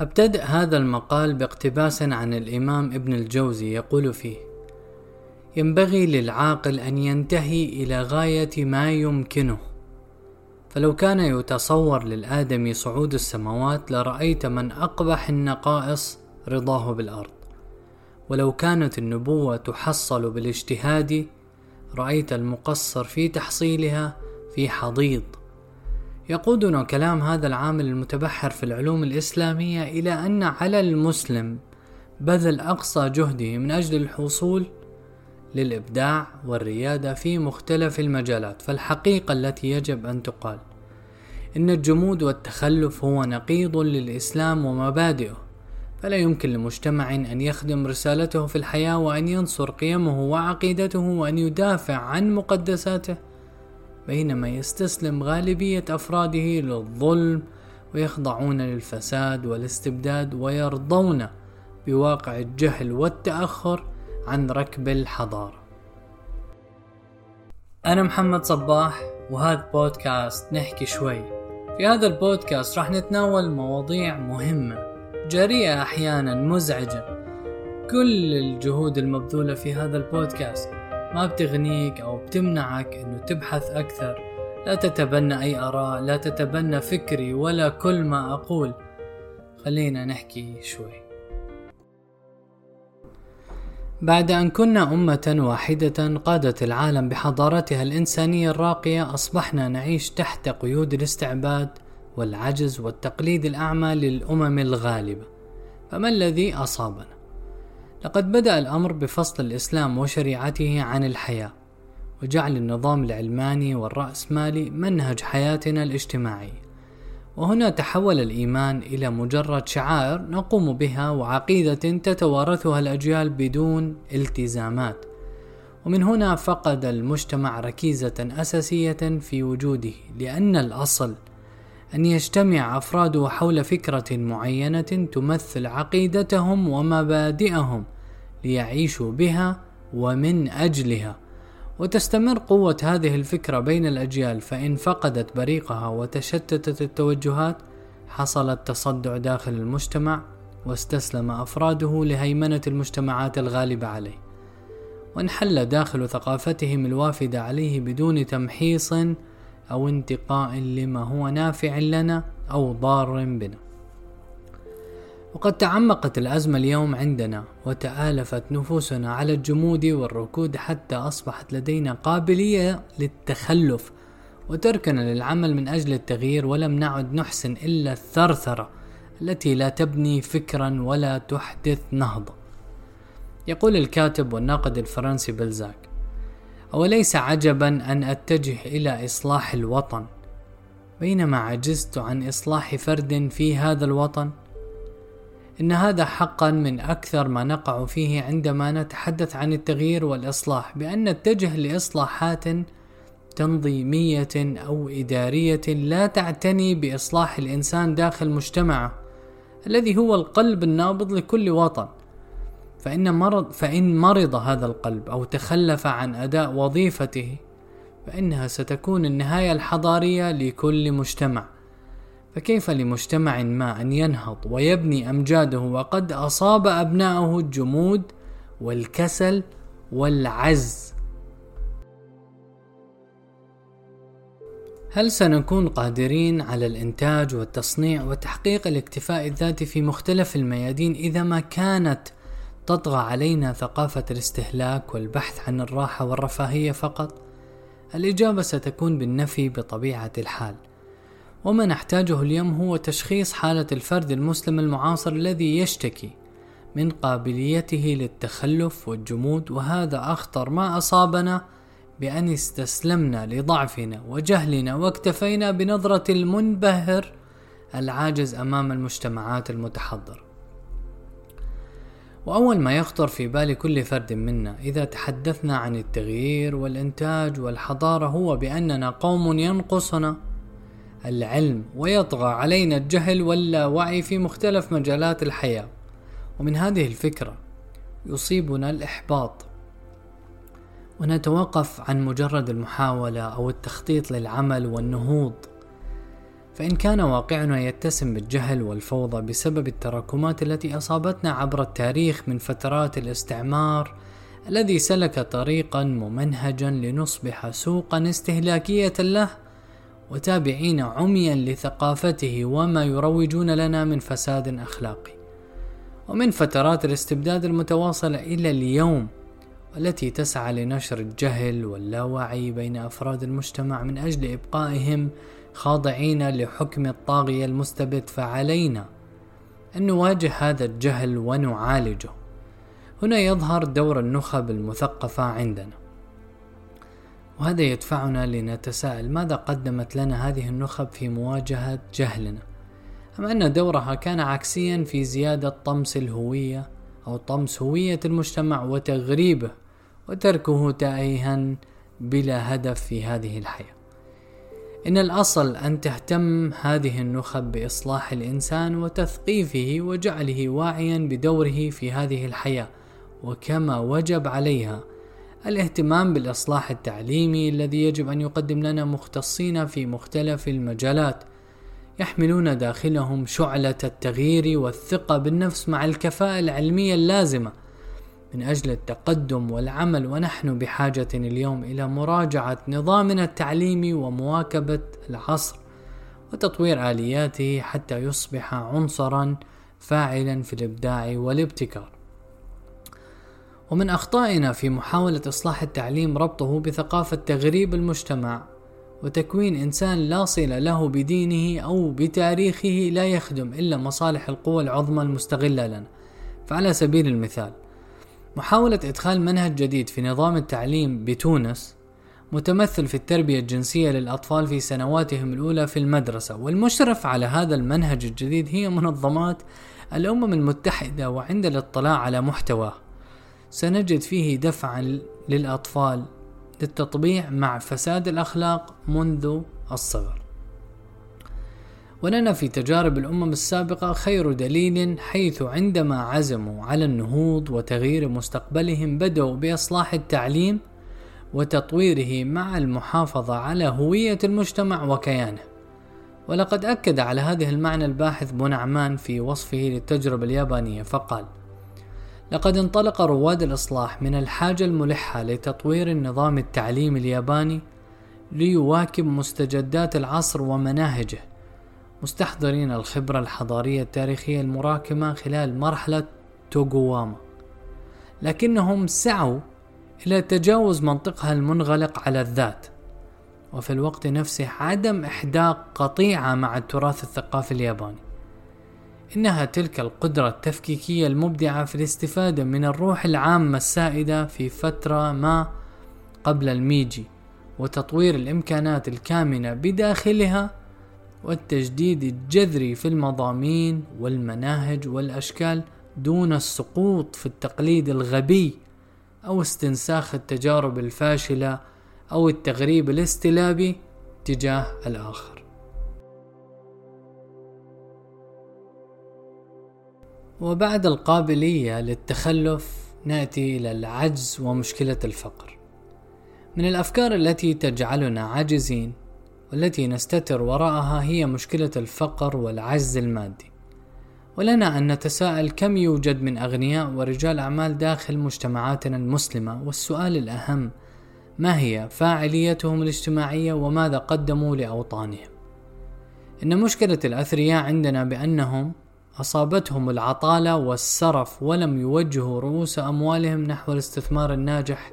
أبتدأ هذا المقال باقتباس عن الإمام ابن الجوزي يقول فيه: ينبغي للعاقل أن ينتهي إلى غاية ما يمكنه، فلو كان يتصور للآدم صعود السماوات لرأيت من أقبح النقائص رضاه بالأرض، ولو كانت النبوة تحصل بالاجتهاد رأيت المقصر في تحصيلها في حضيض. يقودنا كلام هذا العامل المتبحر في العلوم الإسلامية إلى أن على المسلم بذل أقصى جهده من أجل الحصول للإبداع والريادة في مختلف المجالات فالحقيقة التي يجب أن تقال إن الجمود والتخلف هو نقيض للإسلام ومبادئه فلا يمكن لمجتمع أن يخدم رسالته في الحياة وأن ينصر قيمه وعقيدته وأن يدافع عن مقدساته بينما يستسلم غالبية أفراده للظلم ويخضعون للفساد والاستبداد ويرضون بواقع الجهل والتأخر عن ركب الحضارة. أنا محمد صباح وهذا بودكاست نحكي شوي. في هذا البودكاست راح نتناول مواضيع مهمة جريئة أحيانا مزعجة. كل الجهود المبذولة في هذا البودكاست ما بتغنيك أو بتمنعك أنه تبحث أكثر. لا تتبنى أي آراء لا تتبنى فكري ولا كل ما أقول. خلينا نحكي شوي. بعد أن كنا أمة واحدة قادت العالم بحضارتها الإنسانية الراقية أصبحنا نعيش تحت قيود الاستعباد والعجز والتقليد الأعمى للأمم الغالبة. فما الذي أصابنا؟ لقد بدأ الأمر بفصل الإسلام وشريعته عن الحياة وجعل النظام العلماني والرأسمالي منهج حياتنا الاجتماعية وهنا تحول الإيمان إلى مجرد شعائر نقوم بها وعقيدة تتوارثها الأجيال بدون التزامات. ومن هنا فقد المجتمع ركيزة أساسية في وجوده لأن الأصل أن يجتمع أفراده حول فكرة معينة تمثل عقيدتهم ومبادئهم. ليعيشوا بها ومن أجلها. وتستمر قوة هذه الفكرة بين الأجيال فإن فقدت بريقها وتشتتت التوجهات حصل التصدع داخل المجتمع واستسلم أفراده لهيمنة المجتمعات الغالبة عليه. وانحل داخل ثقافتهم الوافدة عليه بدون تمحيص أو انتقاء لما هو نافع لنا أو ضار بنا. وقد تعمقت الأزمة اليوم عندنا وتآلفت نفوسنا على الجمود والركود حتى أصبحت لدينا قابلية للتخلف وتركنا للعمل من أجل التغيير ولم نعد نحسن إلا الثرثرة التي لا تبني فكرا ولا تحدث نهضة. يقول الكاتب والناقد الفرنسي بلزاك أوليس عجبا أن أتجه إلى إصلاح الوطن؟ بينما عجزت عن إصلاح فرد في هذا الوطن إن هذا حقا من أكثر ما نقع فيه عندما نتحدث عن التغيير والإصلاح بأن نتجه لإصلاحات تنظيمية أو إدارية لا تعتني بإصلاح الإنسان داخل مجتمعه الذي هو القلب النابض لكل وطن. فإن مرض فإن مرض هذا القلب أو تخلف عن أداء وظيفته فإنها ستكون النهاية الحضارية لكل مجتمع. فكيف لمجتمع ما أن ينهض ويبني أمجاده وقد أصاب أبناءه الجمود والكسل والعز هل سنكون قادرين على الإنتاج والتصنيع وتحقيق الاكتفاء الذاتي في مختلف الميادين إذا ما كانت تطغى علينا ثقافة الاستهلاك والبحث عن الراحة والرفاهية فقط؟ الإجابة ستكون بالنفي بطبيعة الحال وما نحتاجه اليوم هو تشخيص حالة الفرد المسلم المعاصر الذي يشتكي من قابليته للتخلف والجمود وهذا أخطر ما أصابنا بأن استسلمنا لضعفنا وجهلنا واكتفينا بنظرة المنبهر العاجز أمام المجتمعات المتحضرة وأول ما يخطر في بال كل فرد منا إذا تحدثنا عن التغيير والإنتاج والحضارة هو بأننا قوم ينقصنا العلم ويطغى علينا الجهل واللاوعي في مختلف مجالات الحياة. ومن هذه الفكرة يصيبنا الإحباط. ونتوقف عن مجرد المحاولة أو التخطيط للعمل والنهوض. فإن كان واقعنا يتسم بالجهل والفوضى بسبب التراكمات التي أصابتنا عبر التاريخ من فترات الاستعمار الذي سلك طريقا ممنهجا لنصبح سوقا استهلاكية له وتابعين عميا لثقافته وما يروجون لنا من فساد أخلاقي. ومن فترات الاستبداد المتواصلة إلى اليوم والتي تسعى لنشر الجهل واللاوعي بين أفراد المجتمع من أجل إبقائهم خاضعين لحكم الطاغية المستبد فعلينا أن نواجه هذا الجهل ونعالجه. هنا يظهر دور النخب المثقفة عندنا. وهذا يدفعنا لنتساءل ماذا قدمت لنا هذه النخب في مواجهة جهلنا؟ أم أن دورها كان عكسيا في زيادة طمس الهوية أو طمس هوية المجتمع وتغريبه وتركه تائها بلا هدف في هذه الحياة. إن الأصل أن تهتم هذه النخب بإصلاح الإنسان وتثقيفه وجعله واعيا بدوره في هذه الحياة وكما وجب عليها الاهتمام بالإصلاح التعليمي الذي يجب أن يقدم لنا مختصين في مختلف المجالات يحملون داخلهم شعلة التغيير والثقة بالنفس مع الكفاءة العلمية اللازمة من أجل التقدم والعمل ونحن بحاجة اليوم إلى مراجعة نظامنا التعليمي ومواكبة العصر وتطوير آلياته حتى يصبح عنصرا فاعلا في الإبداع والابتكار. ومن أخطائنا في محاولة إصلاح التعليم ربطه بثقافة تغريب المجتمع وتكوين إنسان لا صلة له بدينه أو بتاريخه لا يخدم إلا مصالح القوى العظمى المستغلة لنا. فعلى سبيل المثال محاولة إدخال منهج جديد في نظام التعليم بتونس متمثل في التربية الجنسية للأطفال في سنواتهم الأولى في المدرسة والمشرف على هذا المنهج الجديد هي منظمات الأمم المتحدة وعند الاطلاع على محتواه سنجد فيه دفعا للأطفال للتطبيع مع فساد الأخلاق منذ الصغر ولنا في تجارب الأمم السابقة خير دليل حيث عندما عزموا على النهوض وتغيير مستقبلهم بدأوا بإصلاح التعليم وتطويره مع المحافظة على هوية المجتمع وكيانه. ولقد أكد على هذه المعنى الباحث بونعمان في وصفه للتجربة اليابانية فقال: لقد انطلق رواد الإصلاح من الحاجة الملحة لتطوير النظام التعليمي الياباني ليواكب مستجدات العصر ومناهجه مستحضرين الخبرة الحضارية التاريخية المراكمة خلال مرحلة توغواما. لكنهم سعوا إلى تجاوز منطقها المنغلق على الذات وفي الوقت نفسه عدم إحداق قطيعة مع التراث الثقافي الياباني. إنها تلك القدرة التفكيكية المبدعة في الاستفادة من الروح العامة السائدة في فترة ما قبل الميجي وتطوير الإمكانات الكامنة بداخلها والتجديد الجذري في المضامين والمناهج والأشكال دون السقوط في التقليد الغبي أو استنساخ التجارب الفاشلة أو التغريب الاستلابي تجاه الآخر. وبعد القابلية للتخلف نأتي إلى العجز ومشكلة الفقر. من الأفكار التي تجعلنا عاجزين والتي نستتر وراءها هي مشكلة الفقر والعجز المادي ولنا أن نتساءل كم يوجد من أغنياء ورجال أعمال داخل مجتمعاتنا المسلمة والسؤال الأهم ما هي فاعليتهم الاجتماعية وماذا قدموا لأوطانهم إن مشكلة الأثرياء عندنا بأنهم أصابتهم العطالة والسرف ولم يوجهوا رؤوس أموالهم نحو الاستثمار الناجح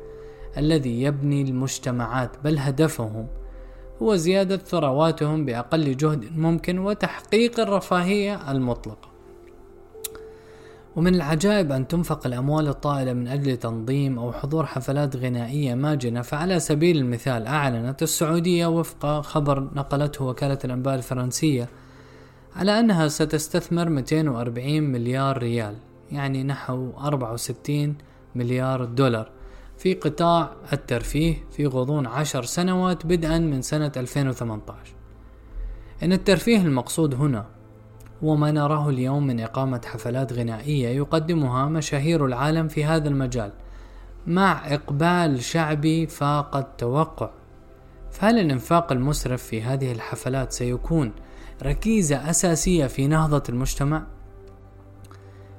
الذي يبني المجتمعات بل هدفهم هو زيادة ثرواتهم بأقل جهد ممكن وتحقيق الرفاهية المطلقة. ومن العجائب أن تنفق الأموال الطائلة من أجل تنظيم أو حضور حفلات غنائية ماجنة فعلى سبيل المثال أعلنت السعودية وفق خبر نقلته وكالة الأنباء الفرنسية على أنها ستستثمر 240 مليار ريال يعني نحو 64 مليار دولار. في قطاع الترفيه في غضون عشر سنوات بدءا من سنة 2018 إن الترفيه المقصود هنا هو ما نراه اليوم من إقامة حفلات غنائية يقدمها مشاهير العالم في هذا المجال مع إقبال شعبي فاق التوقع. فهل الإنفاق المسرف في هذه الحفلات سيكون ركيزة أساسية في نهضة المجتمع.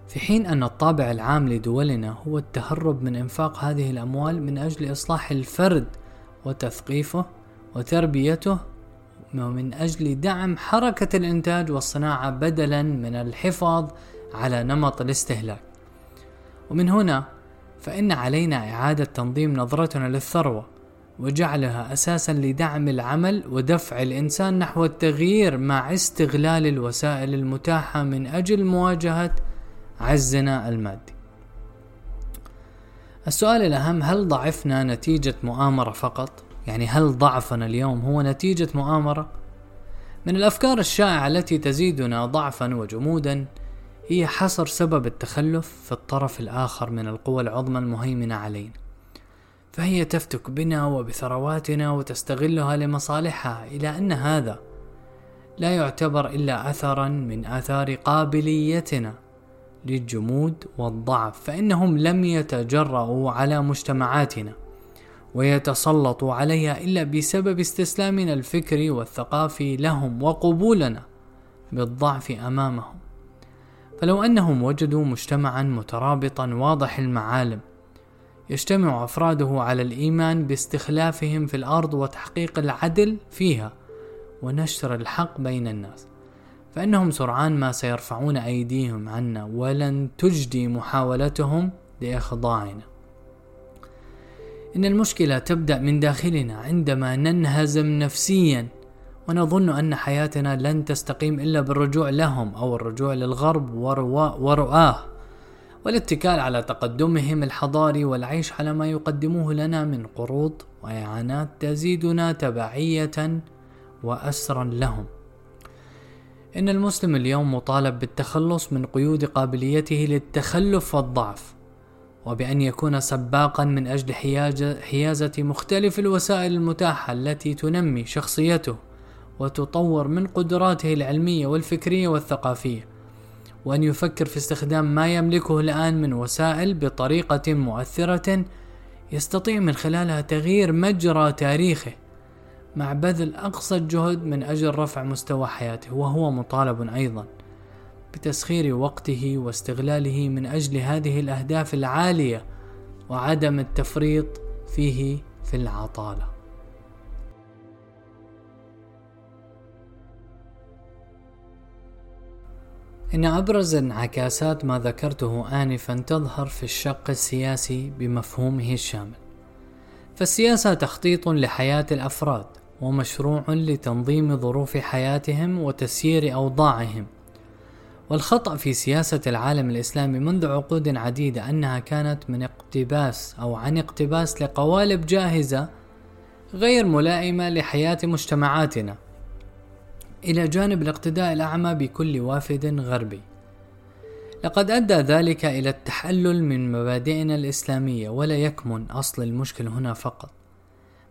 في حين أن الطابع العام لدولنا هو التهرب من إنفاق هذه الأموال من أجل إصلاح الفرد وتثقيفه وتربيته ومن أجل دعم حركة الإنتاج والصناعة بدلا من الحفاظ على نمط الاستهلاك. ومن هنا فإن علينا إعادة تنظيم نظرتنا للثروة وجعلها أساسا لدعم العمل ودفع الإنسان نحو التغيير مع استغلال الوسائل المتاحة من أجل مواجهة عزنا المادي. السؤال الأهم هل ضعفنا نتيجة مؤامرة فقط؟ يعني هل ضعفنا اليوم هو نتيجة مؤامرة؟ من الأفكار الشائعة التي تزيدنا ضعفا وجمودا هي حصر سبب التخلف في الطرف الآخر من القوى العظمى المهيمنة علينا فهي تفتك بنا وبثرواتنا وتستغلها لمصالحها إلى أن هذا لا يعتبر إلا أثرا من آثار قابليتنا للجمود والضعف فإنهم لم يتجرؤوا على مجتمعاتنا ويتسلطوا عليها إلا بسبب استسلامنا الفكري والثقافي لهم وقبولنا بالضعف أمامهم. فلو أنهم وجدوا مجتمعا مترابطا واضح المعالم يجتمع أفراده على الإيمان باستخلافهم في الأرض وتحقيق العدل فيها ونشر الحق بين الناس. فإنهم سرعان ما سيرفعون أيديهم عنا ولن تجدي محاولتهم لإخضاعنا. إن المشكلة تبدأ من داخلنا عندما ننهزم نفسيا ونظن أن حياتنا لن تستقيم إلا بالرجوع لهم أو الرجوع للغرب ورؤاه. والاتكال على تقدمهم الحضاري والعيش على ما يقدموه لنا من قروض وإعانات تزيدنا تبعية وأسرا لهم. إن المسلم اليوم مطالب بالتخلص من قيود قابليته للتخلف والضعف وبأن يكون سباقا من أجل حيازة مختلف الوسائل المتاحة التي تنمي شخصيته وتطور من قدراته العلمية والفكرية والثقافية. وأن يفكر في استخدام ما يملكه الآن من وسائل بطريقة مؤثرة يستطيع من خلالها تغيير مجرى تاريخه مع بذل أقصى الجهد من أجل رفع مستوى حياته وهو مطالب أيضا بتسخير وقته واستغلاله من أجل هذه الأهداف العالية وعدم التفريط فيه في العطالة. إن أبرز انعكاسات ما ذكرته آنفا تظهر في الشق السياسي بمفهومه الشامل. فالسياسة تخطيط لحياة الأفراد ومشروع لتنظيم ظروف حياتهم وتسيير أوضاعهم. والخطأ في سياسة العالم الإسلامي منذ عقود عديدة أنها كانت من اقتباس أو عن اقتباس لقوالب جاهزة غير ملائمة لحياة مجتمعاتنا. إلى جانب الاقتداء الأعمى بكل وافد غربي. لقد أدى ذلك إلى التحلل من مبادئنا الإسلامية ولا يكمن أصل المشكل هنا فقط،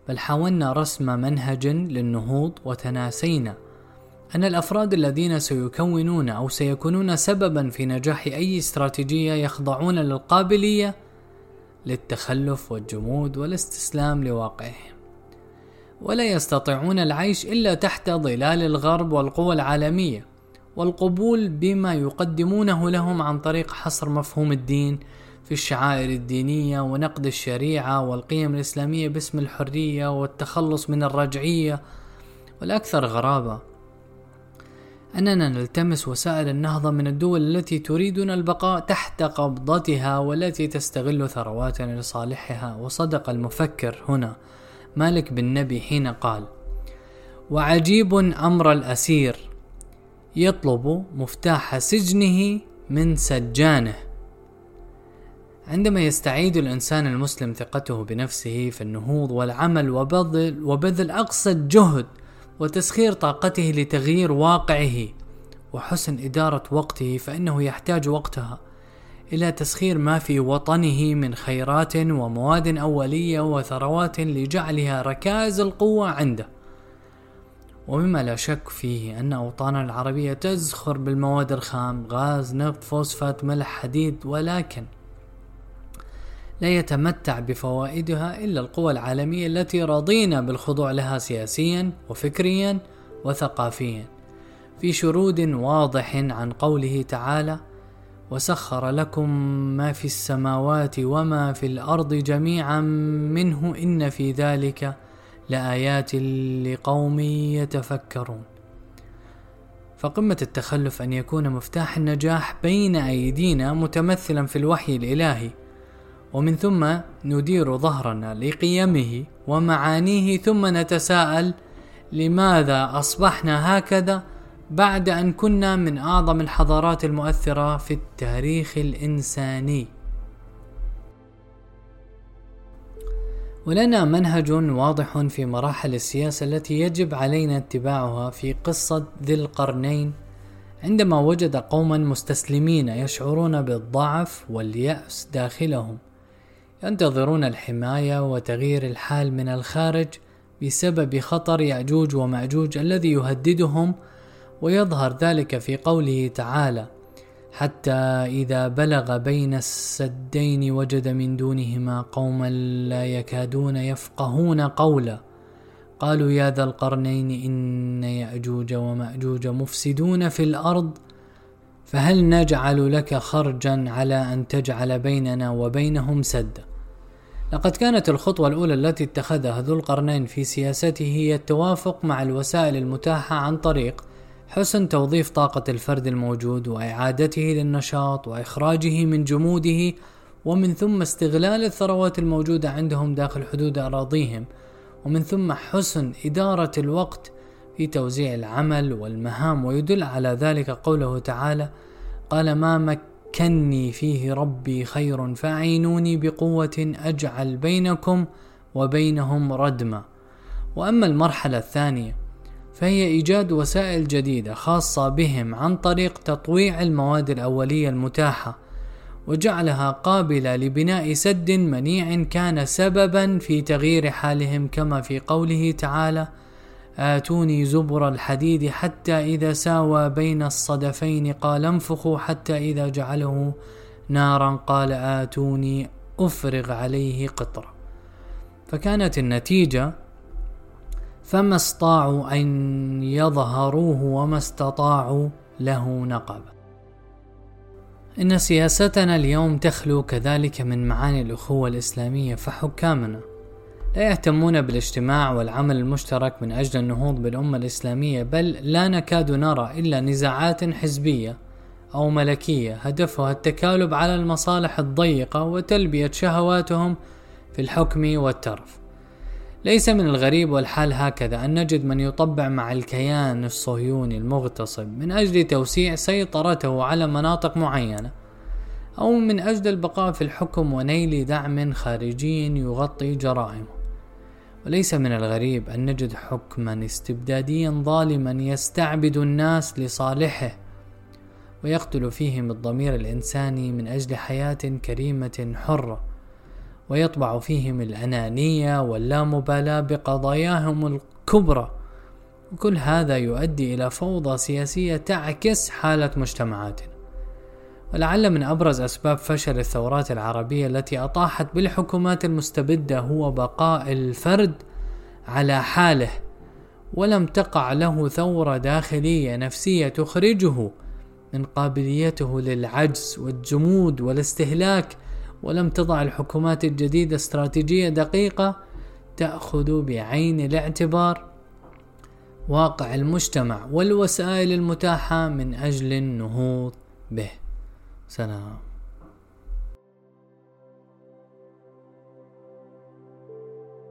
بل حاولنا رسم منهج للنهوض وتناسينا أن الأفراد الذين سيكونون أو سيكونون سببا في نجاح أي استراتيجية يخضعون للقابلية للتخلف والجمود والاستسلام لواقعهم. ولا يستطيعون العيش إلا تحت ظلال الغرب والقوى العالمية والقبول بما يقدمونه لهم عن طريق حصر مفهوم الدين في الشعائر الدينية ونقد الشريعة والقيم الإسلامية باسم الحرية والتخلص من الرجعية والأكثر غرابة. أننا نلتمس وسائل النهضة من الدول التي تريدنا البقاء تحت قبضتها والتي تستغل ثرواتنا لصالحها. وصدق المفكر هنا مالك بن نبي حين قال وعجيب أمر الأسير يطلب مفتاح سجنه من سجانه. عندما يستعيد الإنسان المسلم ثقته بنفسه في النهوض والعمل وبذل, وبذل أقصى الجهد وتسخير طاقته لتغيير واقعه وحسن إدارة وقته فإنه يحتاج وقتها إلى تسخير ما في وطنه من خيرات ومواد أولية وثروات لجعلها ركائز القوة عنده. ومما لا شك فيه أن أوطاننا العربية تزخر بالمواد الخام غاز نفط فوسفات ملح حديد ولكن لا يتمتع بفوائدها إلا القوى العالمية التي رضينا بالخضوع لها سياسيا وفكريا وثقافيا. في شرود واضح عن قوله تعالى وسخر لكم ما في السماوات وما في الأرض جميعا منه إن في ذلك لآيات لقوم يتفكرون. فقمة التخلف أن يكون مفتاح النجاح بين أيدينا متمثلا في الوحي الإلهي ومن ثم ندير ظهرنا لقيمه ومعانيه ثم نتساءل لماذا أصبحنا هكذا بعد أن كنا من أعظم الحضارات المؤثرة في التاريخ الإنساني. ولنا منهج واضح في مراحل السياسة التي يجب علينا اتباعها في قصة ذي القرنين عندما وجد قوما مستسلمين يشعرون بالضعف واليأس داخلهم ينتظرون الحماية وتغيير الحال من الخارج بسبب خطر يأجوج ومأجوج الذي يهددهم ويظهر ذلك في قوله تعالى حتى إذا بلغ بين السدين وجد من دونهما قوما لا يكادون يفقهون قولا. قالوا يا ذا القرنين إن يأجوج ومأجوج مفسدون في الأرض فهل نجعل لك خرجا على أن تجعل بيننا وبينهم سدا لقد كانت الخطوة الأولى التي اتخذها ذو القرنين في سياسته هي التوافق مع الوسائل المتاحة عن طريق حسن توظيف طاقة الفرد الموجود وإعادته للنشاط وإخراجه من جموده ومن ثم استغلال الثروات الموجودة عندهم داخل حدود أراضيهم ومن ثم حسن إدارة الوقت في توزيع العمل والمهام ويدل على ذلك قوله تعالى قال ما مكني فيه ربي خير فأعينوني بقوة أجعل بينكم وبينهم ردما وأما المرحلة الثانية فهي إيجاد وسائل جديدة خاصة بهم عن طريق تطويع المواد الأولية المتاحة وجعلها قابلة لبناء سد منيع كان سببا في تغيير حالهم. كما في قوله تعالى آتوني زبر الحديد حتى إذا ساوى بين الصدفين قال انفخوا حتى إذا جعله نارا قال آتوني أفرغ عليه قطرة فكانت النتيجة فما استطاعوا أن يظهروه وما استطاعوا له نقبا إن سياستنا اليوم تخلو كذلك من معاني الأخوة الإسلامية فحكامنا لا يهتمون بالاجتماع والعمل المشترك من أجل النهوض بالأمة الإسلامية بل لا نكاد نرى إلا نزاعات حزبية أو ملكية هدفها التكالب على المصالح الضيقة وتلبية شهواتهم في الحكم والترف. ليس من الغريب والحال هكذا أن نجد من يطبع مع الكيان الصهيوني المغتصب من أجل توسيع سيطرته على مناطق معينة أو من أجل البقاء في الحكم ونيل دعم خارجي يغطي جرائمه. وليس من الغريب أن نجد حكما استبداديا ظالما يستعبد الناس لصالحه ويقتل فيهم الضمير الإنساني من أجل حياة كريمة حرة. ويطبع فيهم الأنانية واللامبالاة بقضاياهم الكبرى. وكل هذا يؤدي إلى فوضى سياسية تعكس حالة مجتمعاتنا ولعل من أبرز أسباب فشل الثورات العربية التي أطاحت بالحكومات المستبدة هو بقاء الفرد على حاله ولم تقع له ثورة داخلية نفسية تخرجه من قابليته للعجز والجمود والاستهلاك ولم تضع الحكومات الجديدة استراتيجية دقيقة تأخذ بعين الاعتبار واقع المجتمع والوسائل المتاحة من أجل النهوض به. سلام.